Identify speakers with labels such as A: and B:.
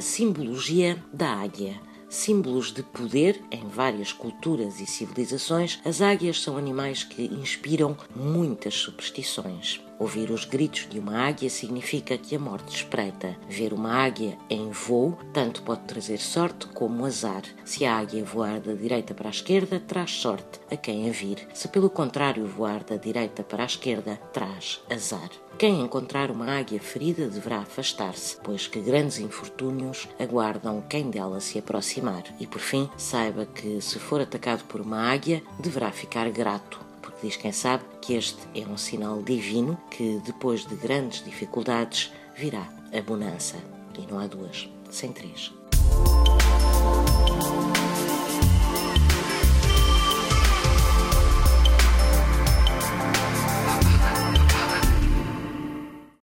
A: simbologia da águia. Símbolos de poder em várias culturas e civilizações, as águias são animais que inspiram muitas superstições. Ouvir os gritos de uma águia significa que a morte espreita. Ver uma águia em voo tanto pode trazer sorte como azar. Se a águia voar da direita para a esquerda, traz sorte a quem a vir. Se pelo contrário voar da direita para a esquerda, traz azar. Quem encontrar uma águia ferida deverá afastar-se, pois que grandes infortúnios aguardam quem dela se aproximar. E por fim, saiba que se for atacado por uma águia, deverá ficar grato Diz quem sabe que este é um sinal divino que, depois de grandes dificuldades, virá a bonança. E não há duas, sem três.